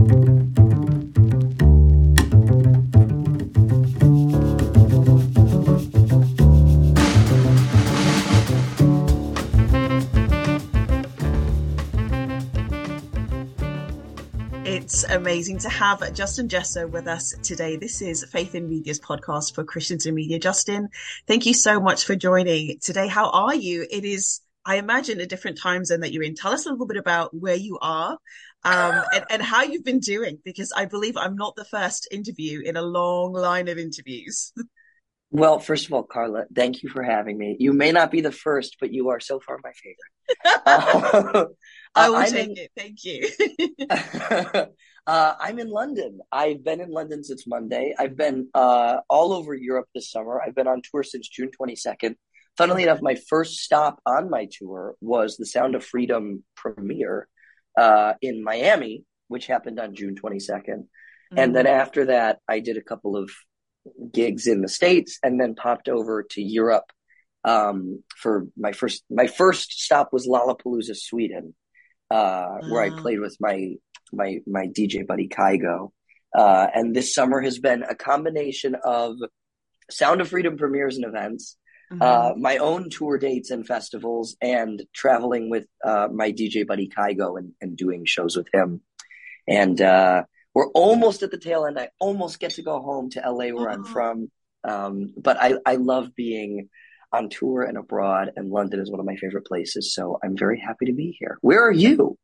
It's amazing to have Justin Jesso with us today. This is Faith in Media's podcast for Christians in Media. Justin, thank you so much for joining today. How are you? It is, I imagine, a different time zone that you're in. Tell us a little bit about where you are um, and, and how you've been doing, because I believe I'm not the first interview in a long line of interviews. Well, first of all, Carla, thank you for having me. You may not be the first, but you are so far my favorite. Uh, I will I'm take in, it. Thank you. uh, I'm in London. I've been in London since Monday. I've been uh, all over Europe this summer. I've been on tour since June 22nd. Funnily enough, my first stop on my tour was the Sound of Freedom premiere uh, in Miami, which happened on June 22nd. Mm-hmm. And then after that, I did a couple of gigs in the States and then popped over to Europe um, for my first my first stop was Lollapalooza, Sweden, uh, where I played with my my my DJ buddy Kygo. Uh, and this summer has been a combination of Sound of Freedom premieres and events, mm-hmm. uh, my own tour dates and festivals, and traveling with uh, my DJ buddy Kygo and, and doing shows with him. And uh, we're almost at the tail end. I almost get to go home to LA where I'm from. Um, but I, I love being on tour and abroad, and London is one of my favorite places. So I'm very happy to be here. Where are you?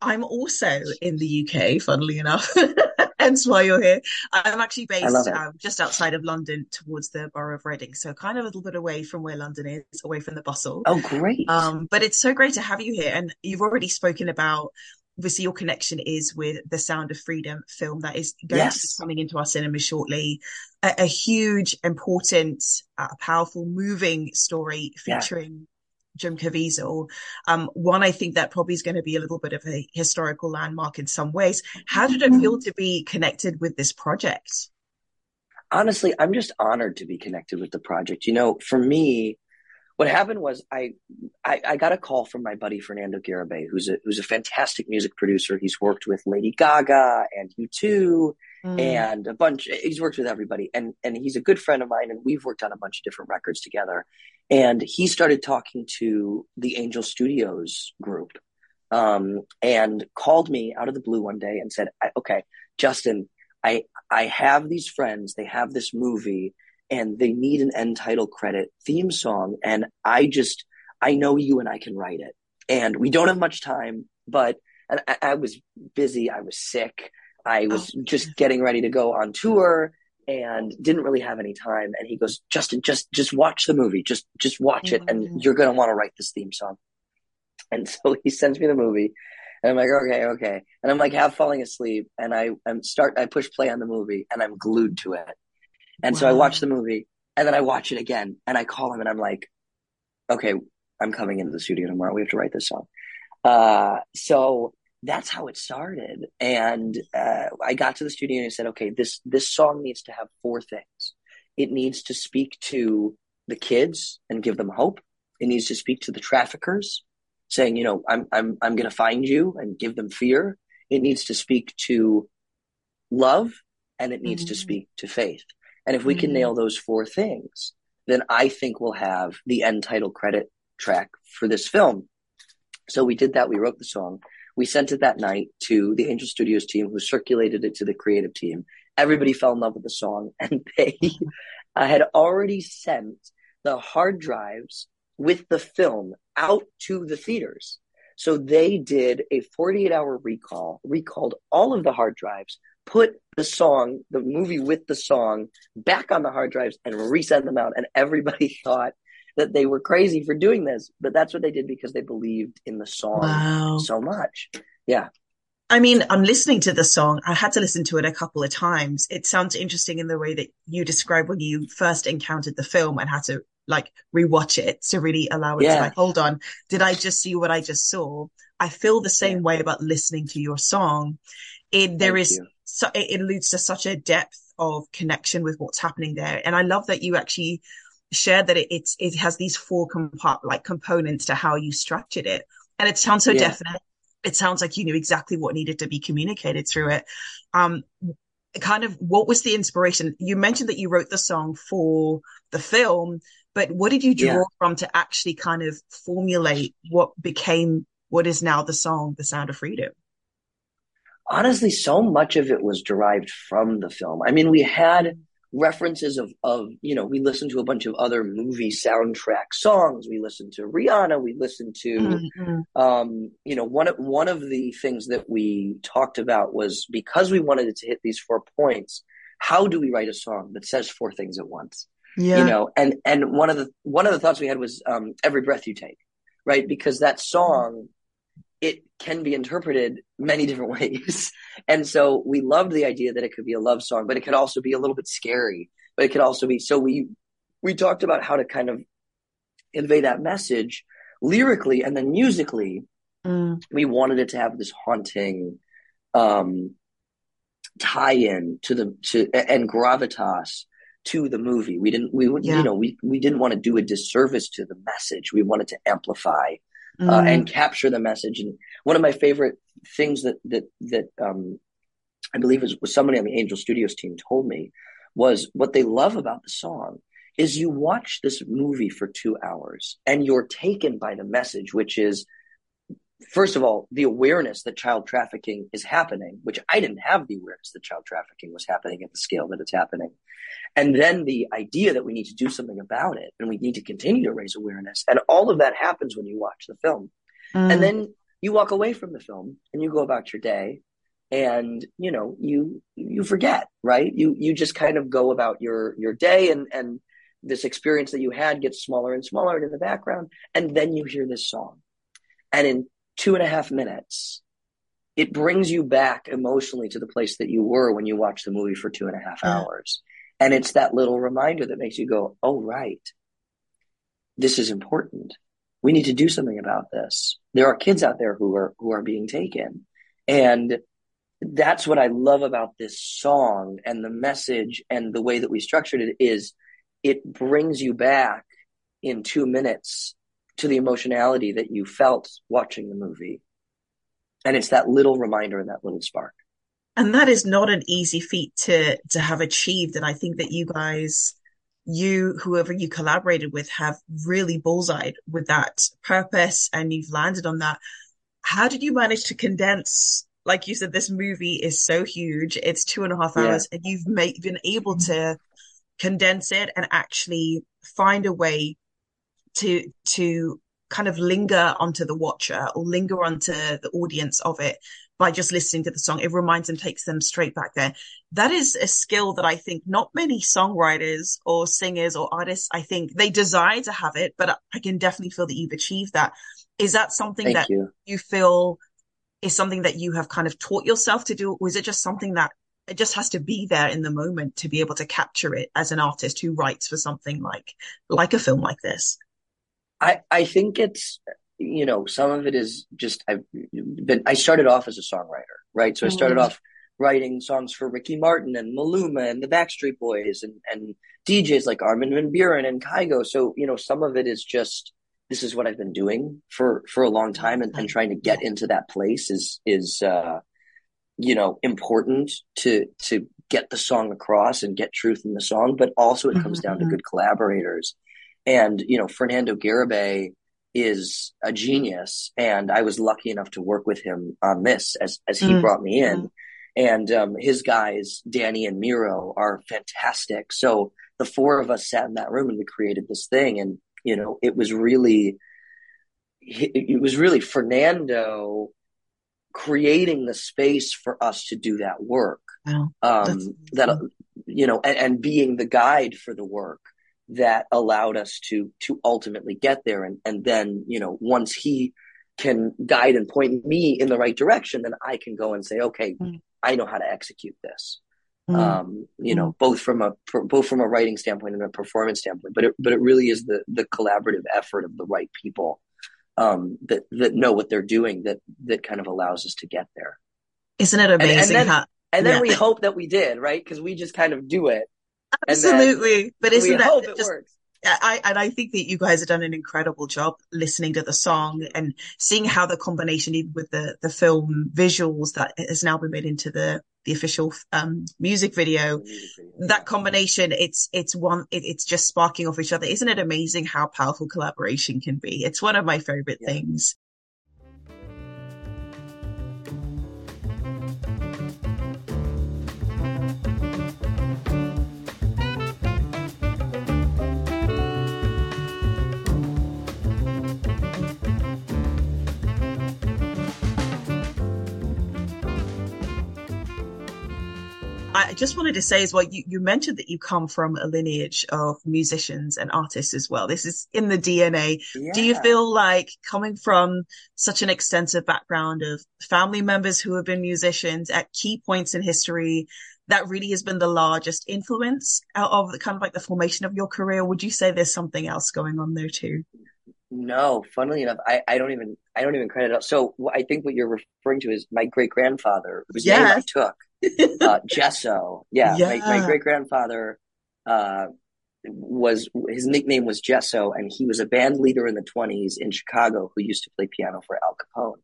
I'm also in the UK, funnily enough. Hence why you're here. I'm actually based um, just outside of London towards the borough of Reading. So kind of a little bit away from where London is, away from the bustle. Oh, great. Um, but it's so great to have you here. And you've already spoken about obviously your connection is with the Sound of Freedom film that is going yes. to be coming into our cinema shortly. A, a huge, important, uh, powerful, moving story featuring. Jim Caviezel. Um, one I think that probably is going to be a little bit of a historical landmark in some ways. How did it feel mm-hmm. to be connected with this project? Honestly, I'm just honored to be connected with the project. You know, for me, what happened was I, I, I got a call from my buddy Fernando Garibay, who's a who's a fantastic music producer. He's worked with Lady Gaga and U2 mm. and a bunch. He's worked with everybody, and and he's a good friend of mine, and we've worked on a bunch of different records together. And he started talking to the Angel Studios group, um, and called me out of the blue one day and said, "Okay, Justin, I I have these friends. They have this movie." and they need an end title credit theme song. And I just, I know you and I can write it. And we don't have much time, but and I, I was busy. I was sick. I was oh. just getting ready to go on tour and didn't really have any time. And he goes, Justin, just, just watch the movie. Just, just watch it. And mm-hmm. you're going to want to write this theme song. And so he sends me the movie and I'm like, okay, okay. And I'm like half falling asleep and I, I'm start, I push play on the movie and I'm glued to it. And wow. so I watch the movie and then I watch it again and I call him and I'm like, okay, I'm coming into the studio tomorrow. We have to write this song. Uh, so that's how it started. And uh, I got to the studio and I said, okay, this this song needs to have four things. It needs to speak to the kids and give them hope. It needs to speak to the traffickers, saying, you know, I'm I'm I'm going to find you and give them fear. It needs to speak to love, and it needs mm-hmm. to speak to faith. And if we can mm-hmm. nail those four things, then I think we'll have the end title credit track for this film. So we did that. We wrote the song. We sent it that night to the Angel Studios team who circulated it to the creative team. Everybody fell in love with the song and they I had already sent the hard drives with the film out to the theaters. So they did a 48 hour recall, recalled all of the hard drives, put the song, the movie with the song back on the hard drives and resend them out. And everybody thought that they were crazy for doing this, but that's what they did because they believed in the song wow. so much. Yeah. I mean, I'm listening to the song. I had to listen to it a couple of times. It sounds interesting in the way that you describe when you first encountered the film and had to like rewatch it to really allow it yeah. to like, hold on, did I just see what I just saw? I feel the same yeah. way about listening to your song. It, there Thank is so it alludes to such a depth of connection with what's happening there. And I love that you actually shared that it, it's, it has these four compart like components to how you structured it. And it sounds so yeah. definite it sounds like you knew exactly what needed to be communicated through it. Um, kind of what was the inspiration? You mentioned that you wrote the song for the film, but what did you draw yeah. from to actually kind of formulate what became what is now the song, The Sound of Freedom? Honestly, so much of it was derived from the film. I mean, we had references of of you know we listen to a bunch of other movie soundtrack songs we listen to rihanna we listen to mm-hmm. um you know one of one of the things that we talked about was because we wanted it to hit these four points how do we write a song that says four things at once yeah. you know and and one of the one of the thoughts we had was um every breath you take right because that song it can be interpreted many different ways. And so we loved the idea that it could be a love song, but it could also be a little bit scary. But it could also be so we we talked about how to kind of convey that message lyrically and then musically. Mm. We wanted it to have this haunting um tie-in to the to and gravitas to the movie. We didn't we yeah. you know we we didn't want to do a disservice to the message. We wanted to amplify mm. uh, and capture the message. And one of my favorite things that that that um, I believe was, was somebody on the Angel Studios team told me was what they love about the song is you watch this movie for two hours and you're taken by the message, which is first of all, the awareness that child trafficking is happening, which I didn't have the awareness that child trafficking was happening at the scale that it's happening. And then the idea that we need to do something about it and we need to continue to raise awareness. And all of that happens when you watch the film. Mm. And then you walk away from the film and you go about your day and you know you you forget right you you just kind of go about your your day and and this experience that you had gets smaller and smaller in the background and then you hear this song and in two and a half minutes it brings you back emotionally to the place that you were when you watched the movie for two and a half hours and it's that little reminder that makes you go, oh, right. This is important. We need to do something about this. There are kids out there who are, who are being taken. And that's what I love about this song and the message and the way that we structured it is it brings you back in two minutes to the emotionality that you felt watching the movie. And it's that little reminder and that little spark and that is not an easy feat to to have achieved and i think that you guys you whoever you collaborated with have really bullseyed with that purpose and you've landed on that how did you manage to condense like you said this movie is so huge it's two and a half hours yeah. and you've made, been able to condense it and actually find a way to to kind of linger onto the watcher or linger onto the audience of it by just listening to the song. It reminds them, takes them straight back there. That is a skill that I think not many songwriters or singers or artists, I think they desire to have it, but I can definitely feel that you've achieved that. Is that something Thank that you. you feel is something that you have kind of taught yourself to do? Or is it just something that it just has to be there in the moment to be able to capture it as an artist who writes for something like, like a film like this? I, I think it's you know, some of it is just I've been I started off as a songwriter, right? So I started mm-hmm. off writing songs for Ricky Martin and Maluma and the Backstreet Boys and and DJs like Armin van Buuren and Kygo. So, you know, some of it is just this is what I've been doing for for a long time and, and trying to get into that place is is uh you know important to to get the song across and get truth in the song, but also it comes mm-hmm. down to mm-hmm. good collaborators. And, you know, Fernando Garibay is a genius, and I was lucky enough to work with him on this as as he mm. brought me in. And um, his guys, Danny and Miro, are fantastic. So the four of us sat in that room and we created this thing. And you know, it was really, it was really Fernando creating the space for us to do that work. Wow. Um, that you know, and, and being the guide for the work that allowed us to to ultimately get there and and then you know once he can guide and point me in the right direction then i can go and say okay mm. i know how to execute this mm. um you know mm. both from a both from a writing standpoint and a performance standpoint but it but it really is the the collaborative effort of the right people um that that know what they're doing that that kind of allows us to get there isn't it amazing and, and then, how and then yeah. we hope that we did right because we just kind of do it Absolutely. But isn't that just, I and I think that you guys have done an incredible job listening to the song and seeing how the combination, even with the the film visuals that has now been made into the the official um, music video, that combination, it's it's one, it, it's just sparking off each other. Isn't it amazing how powerful collaboration can be? It's one of my favorite yeah. things. I just wanted to say as well, you, you mentioned that you come from a lineage of musicians and artists as well. This is in the DNA. Yeah. Do you feel like coming from such an extensive background of family members who have been musicians at key points in history, that really has been the largest influence out of the kind of like the formation of your career? Would you say there's something else going on there too? No, funnily enough, I, I don't even I don't even credit it. So I think what you're referring to is my great grandfather, whose yes. name I took uh, Jesso. Yeah, yeah. my, my great grandfather uh, was his nickname was Jesso, and he was a band leader in the twenties in Chicago who used to play piano for Al Capone.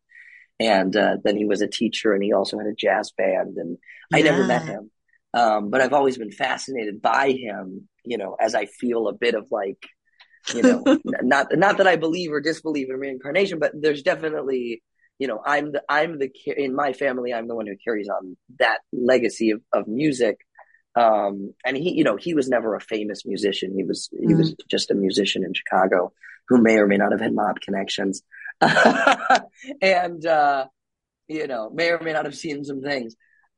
And uh, then he was a teacher, and he also had a jazz band. And I never met him, um, but I've always been fascinated by him. You know, as I feel a bit of like, you know, not not that I believe or disbelieve in reincarnation, but there's definitely you know, I'm the, I'm the, in my family, I'm the one who carries on that legacy of, of music. Um, and he, you know, he was never a famous musician. He was, he mm was just a musician in Chicago who may or may not have had mob connections. and, uh, you know, may or may not have seen some things.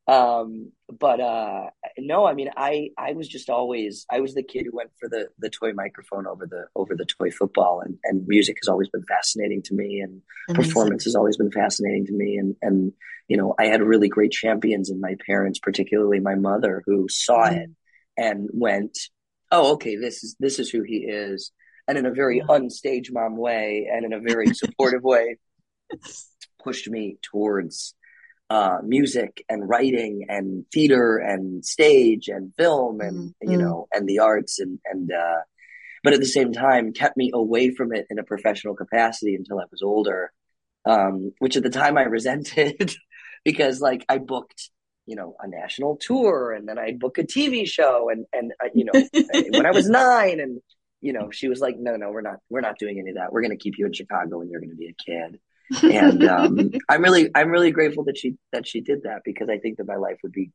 Um, but uh, no, I mean, I I was just always I was the kid who went for the the toy microphone over the over the toy football, and and music has always been fascinating to me, and Amazing. performance has always been fascinating to me, and and you know, I had really great champions in my parents, particularly my mother, who saw mm. it and went, "Oh, okay, this is this is who he is," and in a very yeah. unstage mom way, and in a very supportive way, pushed me towards uh, music and writing and theater and stage and film and mm-hmm. you know and the arts and and uh, but at the same time kept me away from it in a professional capacity until I was older, um, which at the time I resented because like I booked you know a national tour and then I'd book a TV show and and uh, you know when I was nine and you know she was like no no we're not we're not doing any of that. We're going to keep you in Chicago and you're going to be a kid and um, I'm really I'm really grateful that she that she did that because I think that my life would be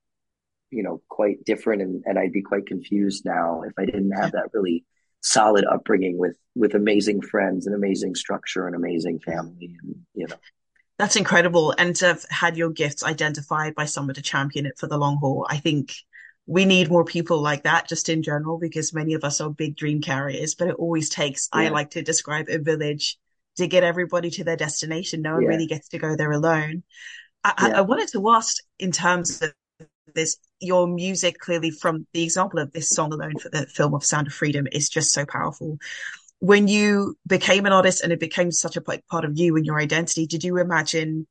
you know quite different and, and I'd be quite confused now if I didn't have that really solid upbringing with with amazing friends and amazing structure and amazing family and you know that's incredible and to have had your gifts identified by someone to champion it for the long haul i think we need more people like that just in general because many of us are big dream carriers but it always takes yeah. i like to describe a village to get everybody to their destination. No one yeah. really gets to go there alone. I, yeah. I, wanted to ask in terms of this, your music clearly from the example of this song alone for the film of Sound of Freedom is just so powerful. When you became an artist and it became such a like, part of you and your identity, did you imagine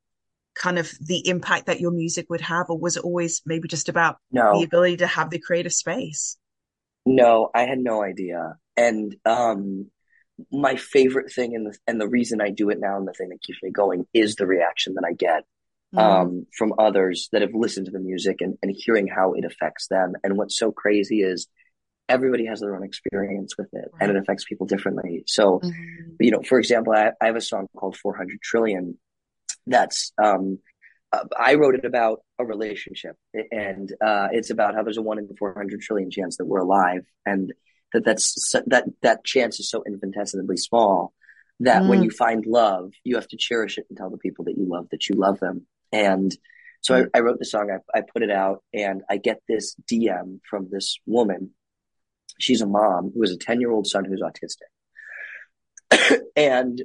kind of the impact that your music would have, or was it always maybe just about no. the ability to have the creative space? No, I had no idea. And um, my favorite thing and the and the reason I do it now and the thing that keeps me going is the reaction that I get mm. um, from others that have listened to the music and, and hearing how it affects them. And what's so crazy is everybody has their own experience with it and it affects people differently. So, mm-hmm. you know, for example, I, I, have a song called 400 trillion that's, um, uh, I wrote it about a relationship and, uh, it's about how there's a one in 400 trillion chance that we're alive. And that that's that that chance is so infinitesimally small that mm. when you find love, you have to cherish it and tell the people that you love that you love them. And so I, I wrote the song, I, I put it out, and I get this DM from this woman. She's a mom who has a 10 year old son who's autistic. and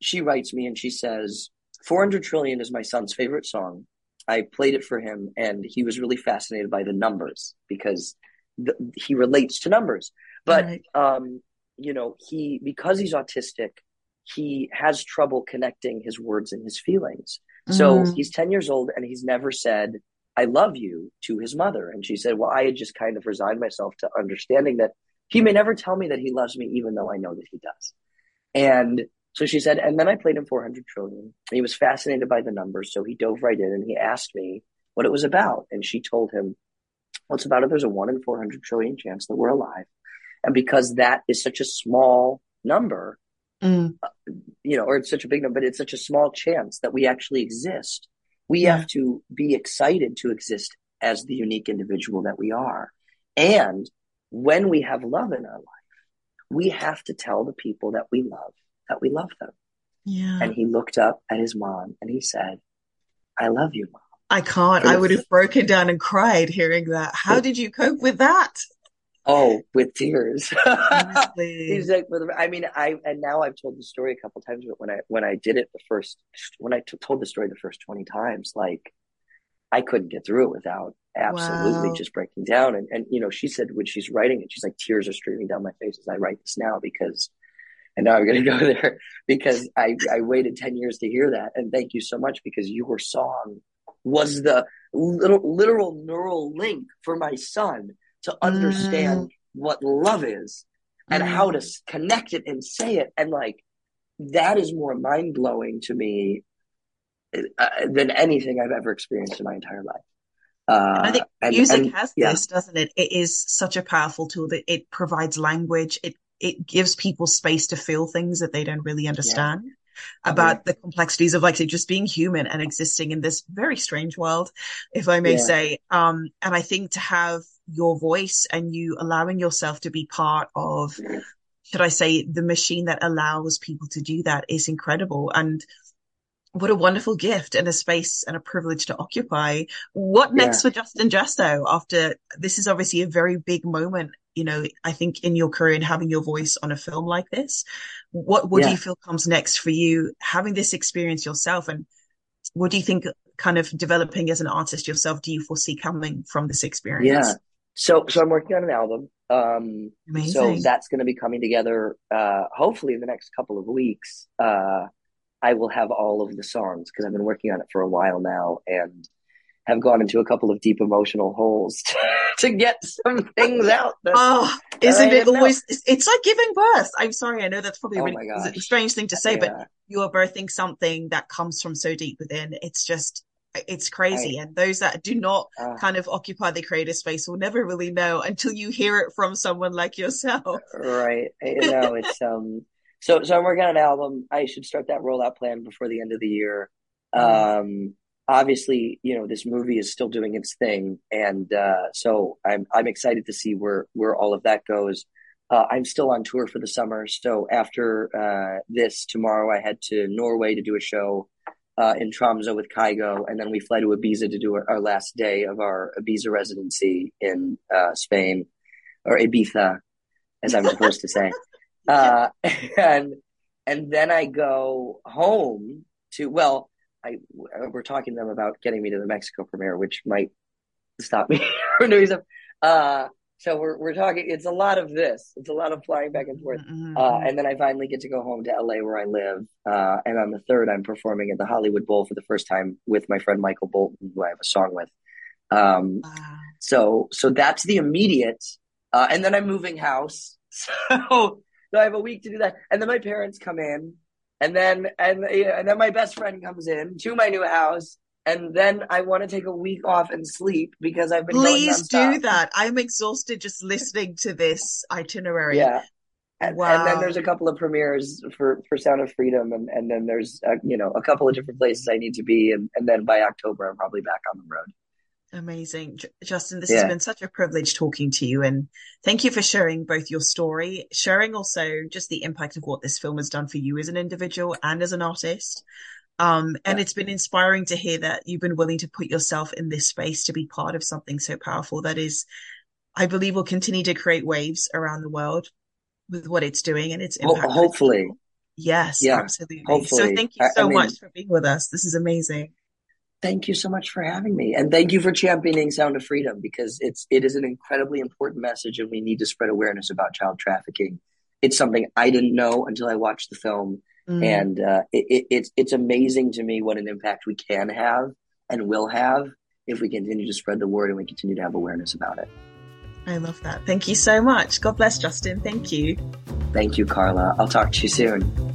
she writes me and she says, 400 trillion is my son's favorite song. I played it for him and he was really fascinated by the numbers because the, he relates to numbers. But right. um, you know, he because he's autistic, he has trouble connecting his words and his feelings. So mm. he's 10 years old and he's never said, I love you to his mother. And she said, Well, I had just kind of resigned myself to understanding that he may never tell me that he loves me, even though I know that he does. And so she said, and then I played him 400 trillion. He was fascinated by the numbers. So he dove right in and he asked me what it was about. And she told him, well, it's about it. There's a one in 400 trillion chance that we're alive. And because that is such a small number, mm. uh, you know, or it's such a big number, but it's such a small chance that we actually exist. We yeah. have to be excited to exist as the unique individual that we are. And when we have love in our life, we have to tell the people that we love that we love them. Yeah. And he looked up at his mom and he said, I love you, mom. I can't. I would have broken down and cried hearing that. How did you cope with that? Oh, with tears. He's like, I mean, I and now I've told the story a couple times, but when I when I did it the first when I t- told the story the first twenty times, like I couldn't get through it without absolutely wow. just breaking down. And and you know, she said when she's writing it, she's like, tears are streaming down my face as I write this now because. And now I'm going to go there because I, I waited 10 years to hear that. And thank you so much because your song was the little, literal neural link for my son to understand mm. what love is and mm. how to connect it and say it. And like, that is more mind blowing to me uh, than anything I've ever experienced in my entire life. Uh, I think music and, has yeah. this, doesn't it? It is such a powerful tool that it provides language. It it gives people space to feel things that they don't really understand. Yeah about the complexities of like say, just being human and existing in this very strange world, if I may yeah. say. Um, and I think to have your voice and you allowing yourself to be part of, should I say, the machine that allows people to do that is incredible. And what a wonderful gift and a space and a privilege to occupy. What next yeah. for Justin Jesso after this is obviously a very big moment, you know, I think in your career and having your voice on a film like this. What what yeah. do you feel comes next for you having this experience yourself and what do you think kind of developing as an artist yourself do you foresee coming from this experience? Yeah. So so I'm working on an album. Um Amazing. so that's going to be coming together uh hopefully in the next couple of weeks. Uh I will have all of the songs because I've been working on it for a while now and have gone into a couple of deep emotional holes to, to get some things out. That, oh, isn't it always? Know. It's like giving birth. I'm sorry, I know that's probably a oh really a strange thing to say, yeah. but you are birthing something that comes from so deep within. It's just, it's crazy. I, and those that do not uh, kind of occupy the creative space will never really know until you hear it from someone like yourself. Right. You know, it's um. So, so I'm working on an album. I should start that rollout plan before the end of the year. Mm-hmm. Um, obviously, you know, this movie is still doing its thing, and uh, so I'm I'm excited to see where where all of that goes. Uh, I'm still on tour for the summer, so after uh, this tomorrow, I head to Norway to do a show uh, in Tromso with Kygo, and then we fly to Ibiza to do our, our last day of our Ibiza residency in uh, Spain, or Ibiza, as I'm supposed to say. Uh, and and then I go home to well, I we're talking to them about getting me to the Mexico premiere, which might stop me from doing stuff. Uh, so we're we're talking. It's a lot of this. It's a lot of flying back and forth. Mm-hmm. Uh, and then I finally get to go home to LA where I live. Uh, and on the third, I'm performing at the Hollywood Bowl for the first time with my friend Michael Bolton, who I have a song with. Um, wow. So so that's the immediate. Uh, and then I'm moving house. So so I have a week to do that, and then my parents come in, and then and and then my best friend comes in to my new house, and then I want to take a week off and sleep because I've been. Please do that. I'm exhausted just listening to this itinerary. Yeah. And, wow. and then there's a couple of premieres for, for Sound of Freedom, and, and then there's uh, you know a couple of different places I need to be, and, and then by October I'm probably back on the road. Amazing. Justin, this yeah. has been such a privilege talking to you. And thank you for sharing both your story, sharing also just the impact of what this film has done for you as an individual and as an artist. Um, and yeah. it's been inspiring to hear that you've been willing to put yourself in this space to be part of something so powerful that is, I believe, will continue to create waves around the world with what it's doing and its impact. Hopefully. Yes, yeah, absolutely. Hopefully. So thank you so I mean, much for being with us. This is amazing thank you so much for having me and thank you for championing sound of freedom because it's it is an incredibly important message and we need to spread awareness about child trafficking it's something i didn't know until i watched the film mm. and uh, it, it, it's it's amazing to me what an impact we can have and will have if we continue to spread the word and we continue to have awareness about it I love that. Thank you so much. God bless, Justin. Thank you. Thank you, Carla. I'll talk to you soon.